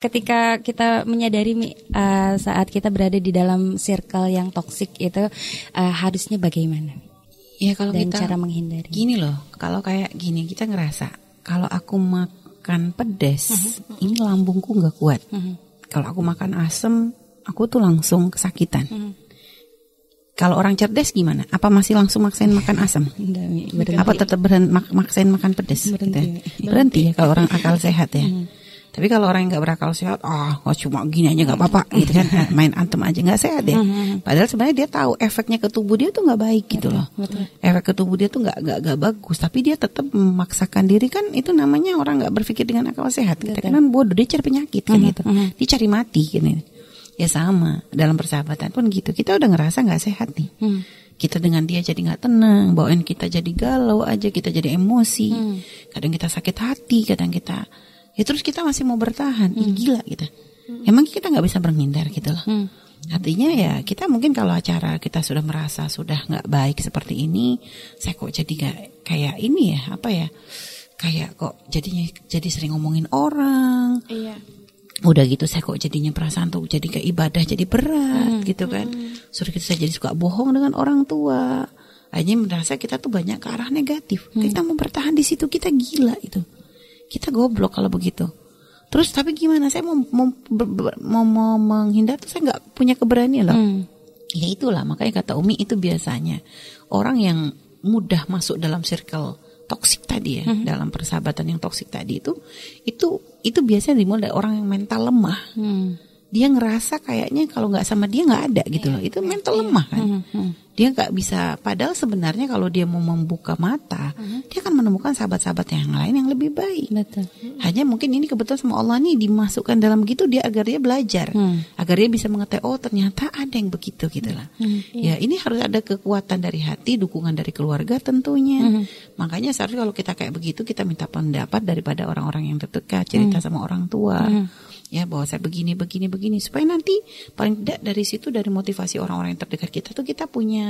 Ketika kita menyadari uh, saat kita berada di dalam circle yang toksik itu uh, harusnya bagaimana? Ya kalau Dan kita cara menghindari. Gini loh, kalau kayak gini kita ngerasa kalau aku makan pedas, uh mhm. -huh. ini lambungku nggak kuat. Uh mhm. -huh. Kalau aku makan asem, aku tuh langsung kesakitan. Uh. -huh. Kalau orang cerdas gimana? Apa masih langsung maksain makan asam? Apa tetap berhenti, mak maksain makan pedas? Berhenti. Gitu. Berhenti, berhenti ya kalau orang akal sehat ya. Tapi kalau orang yang nggak berakal sehat, ah oh, cuma gini aja nggak apa-apa gitu kan, main antem aja nggak sehat ya. Padahal sebenarnya dia tahu efeknya ke tubuh dia tuh nggak baik gitu loh. Efek ke tubuh dia tuh nggak nggak nggak bagus, tapi dia tetap memaksakan diri kan itu namanya orang nggak berpikir dengan akal sehat. Kita kan bodoh, dia cari penyakit kan gitu, dia cari mati kan. Gitu. Ya sama dalam persahabatan pun gitu. Kita udah ngerasa nggak sehat nih. Hmm. Kita dengan dia jadi nggak tenang, bawain kita jadi galau aja, kita jadi emosi. Hmm. Kadang kita sakit hati, kadang kita ya terus kita masih mau bertahan hmm. Ih, gila gitu hmm. emang kita nggak bisa berhindar gitu loh hmm. artinya ya kita mungkin kalau acara kita sudah merasa sudah nggak baik seperti ini saya kok jadi nggak kayak ini ya apa ya kayak kok jadinya jadi sering ngomongin orang iya udah gitu saya kok jadinya perasaan tuh jadi kayak ibadah jadi berat hmm. gitu kan hmm. suruh kita jadi suka bohong dengan orang tua akhirnya merasa kita tuh banyak ke arah negatif hmm. kita mau bertahan di situ kita gila itu kita goblok kalau begitu. Terus tapi gimana? Saya mau mau, mau, mau menghindar tuh saya nggak punya keberanian loh. Hmm. Ya itulah makanya kata Umi itu biasanya orang yang mudah masuk dalam circle toksik tadi ya, hmm. dalam persahabatan yang toksik tadi itu itu itu biasanya dimulai dari orang yang mental lemah. Hmm dia ngerasa kayaknya kalau nggak sama dia nggak ada gitu loh. Itu mental iya. lemah kan. Hmm, hmm. Dia nggak bisa. Padahal sebenarnya kalau dia mau membuka mata, hmm. dia akan menemukan sahabat-sahabat yang lain yang lebih baik. Betul. Hanya mungkin ini kebetulan sama Allah nih dimasukkan dalam gitu dia agar dia belajar, agar dia bisa mengetahui oh ternyata ada yang begitu gitu lah. Iya. Ya ini harus ada kekuatan dari hati, dukungan dari keluarga tentunya. Makanya seharusnya kalau kita kayak begitu kita minta pendapat daripada orang-orang yang terdekat, cerita sama orang tua ya bahwa saya begini begini begini supaya nanti paling tidak dari situ dari motivasi orang-orang yang terdekat kita tuh kita punya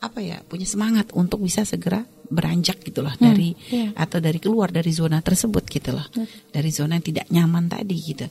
apa ya punya semangat untuk bisa segera beranjak gitulah hmm, dari yeah. atau dari keluar dari zona tersebut gitulah hmm. dari zona yang tidak nyaman tadi gitu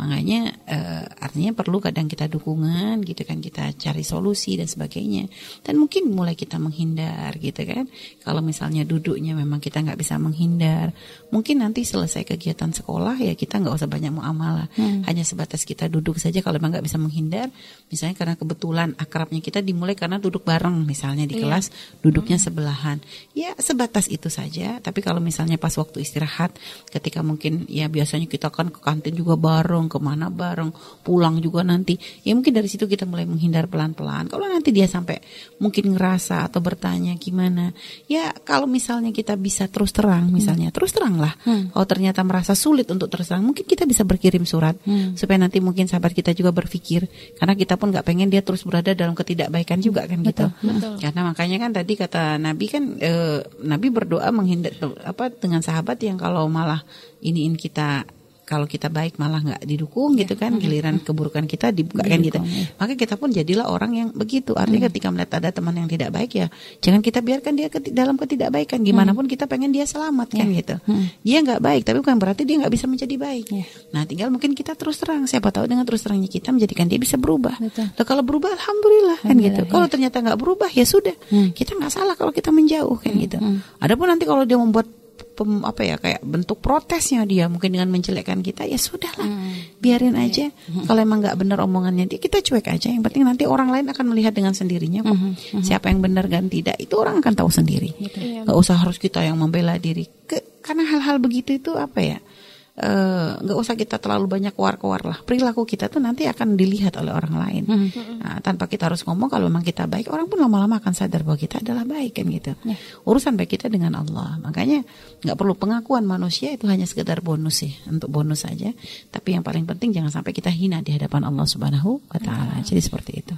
Makanya uh, artinya perlu kadang kita dukungan gitu kan kita cari solusi dan sebagainya. Dan mungkin mulai kita menghindar gitu kan. Kalau misalnya duduknya memang kita nggak bisa menghindar, mungkin nanti selesai kegiatan sekolah ya kita nggak usah banyak muamalah. Hmm. Hanya sebatas kita duduk saja kalau memang nggak bisa menghindar. Misalnya karena kebetulan akrabnya kita dimulai karena duduk bareng misalnya di iya. kelas duduknya hmm. sebelahan. Ya sebatas itu saja. Tapi kalau misalnya pas waktu istirahat ketika mungkin ya biasanya kita kan ke kantin juga bareng ke mana bareng, pulang juga nanti. Ya mungkin dari situ kita mulai menghindar pelan-pelan. Kalau nanti dia sampai mungkin ngerasa atau bertanya gimana, ya kalau misalnya kita bisa terus terang, misalnya hmm. terus terang lah. Hmm. Kalau ternyata merasa sulit untuk terus terang, mungkin kita bisa berkirim surat hmm. supaya nanti mungkin sahabat kita juga berpikir, karena kita pun nggak pengen dia terus berada dalam ketidakbaikan juga kan gitu. Betul. Karena makanya kan tadi kata Nabi kan, e, Nabi berdoa menghindar apa dengan sahabat yang kalau malah iniin kita kalau kita baik malah nggak didukung gitu kan giliran keburukan kita dibukakan gitu. ya. maka kita pun jadilah orang yang begitu. Artinya hmm. ketika melihat ada teman yang tidak baik ya jangan kita biarkan dia dalam ketidakbaikan. Gimana pun kita pengen dia selamat kan gitu. Dia nggak baik tapi bukan berarti dia nggak bisa menjadi baik. Nah tinggal mungkin kita terus terang. Siapa tahu dengan terus terangnya kita menjadikan dia bisa berubah. Nah, kalau berubah alhamdulillah kan gitu. Kalau ya. ternyata nggak berubah ya sudah. Hmm. kita nggak salah kalau kita menjauh kan hmm. gitu. adapun nanti kalau dia membuat pem, apa ya kayak bentuk protesnya dia mungkin dengan menjelekkan kita ya sudahlah hmm. biarin iya. aja hmm. kalau emang nggak benar omongannya dia kita cuek aja yang penting nanti orang lain akan melihat dengan sendirinya kok hmm. Hmm. siapa yang benar dan tidak itu orang akan tahu sendiri iya. nggak usah harus kita yang membela diri Ke, karena hal-hal begitu itu apa ya nggak uh, usah kita terlalu banyak keluar-keluar lah. Perilaku kita tuh nanti akan dilihat oleh orang lain. Hmm. Nah, tanpa kita harus ngomong kalau memang kita baik, orang pun lama-lama akan sadar bahwa kita adalah baik kan gitu. Yeah. Urusan baik kita dengan Allah. Makanya nggak perlu pengakuan manusia itu hanya sekedar bonus sih, untuk bonus saja. Tapi yang paling penting jangan sampai kita hina di hadapan Allah Subhanahu wa taala. Jadi seperti itu.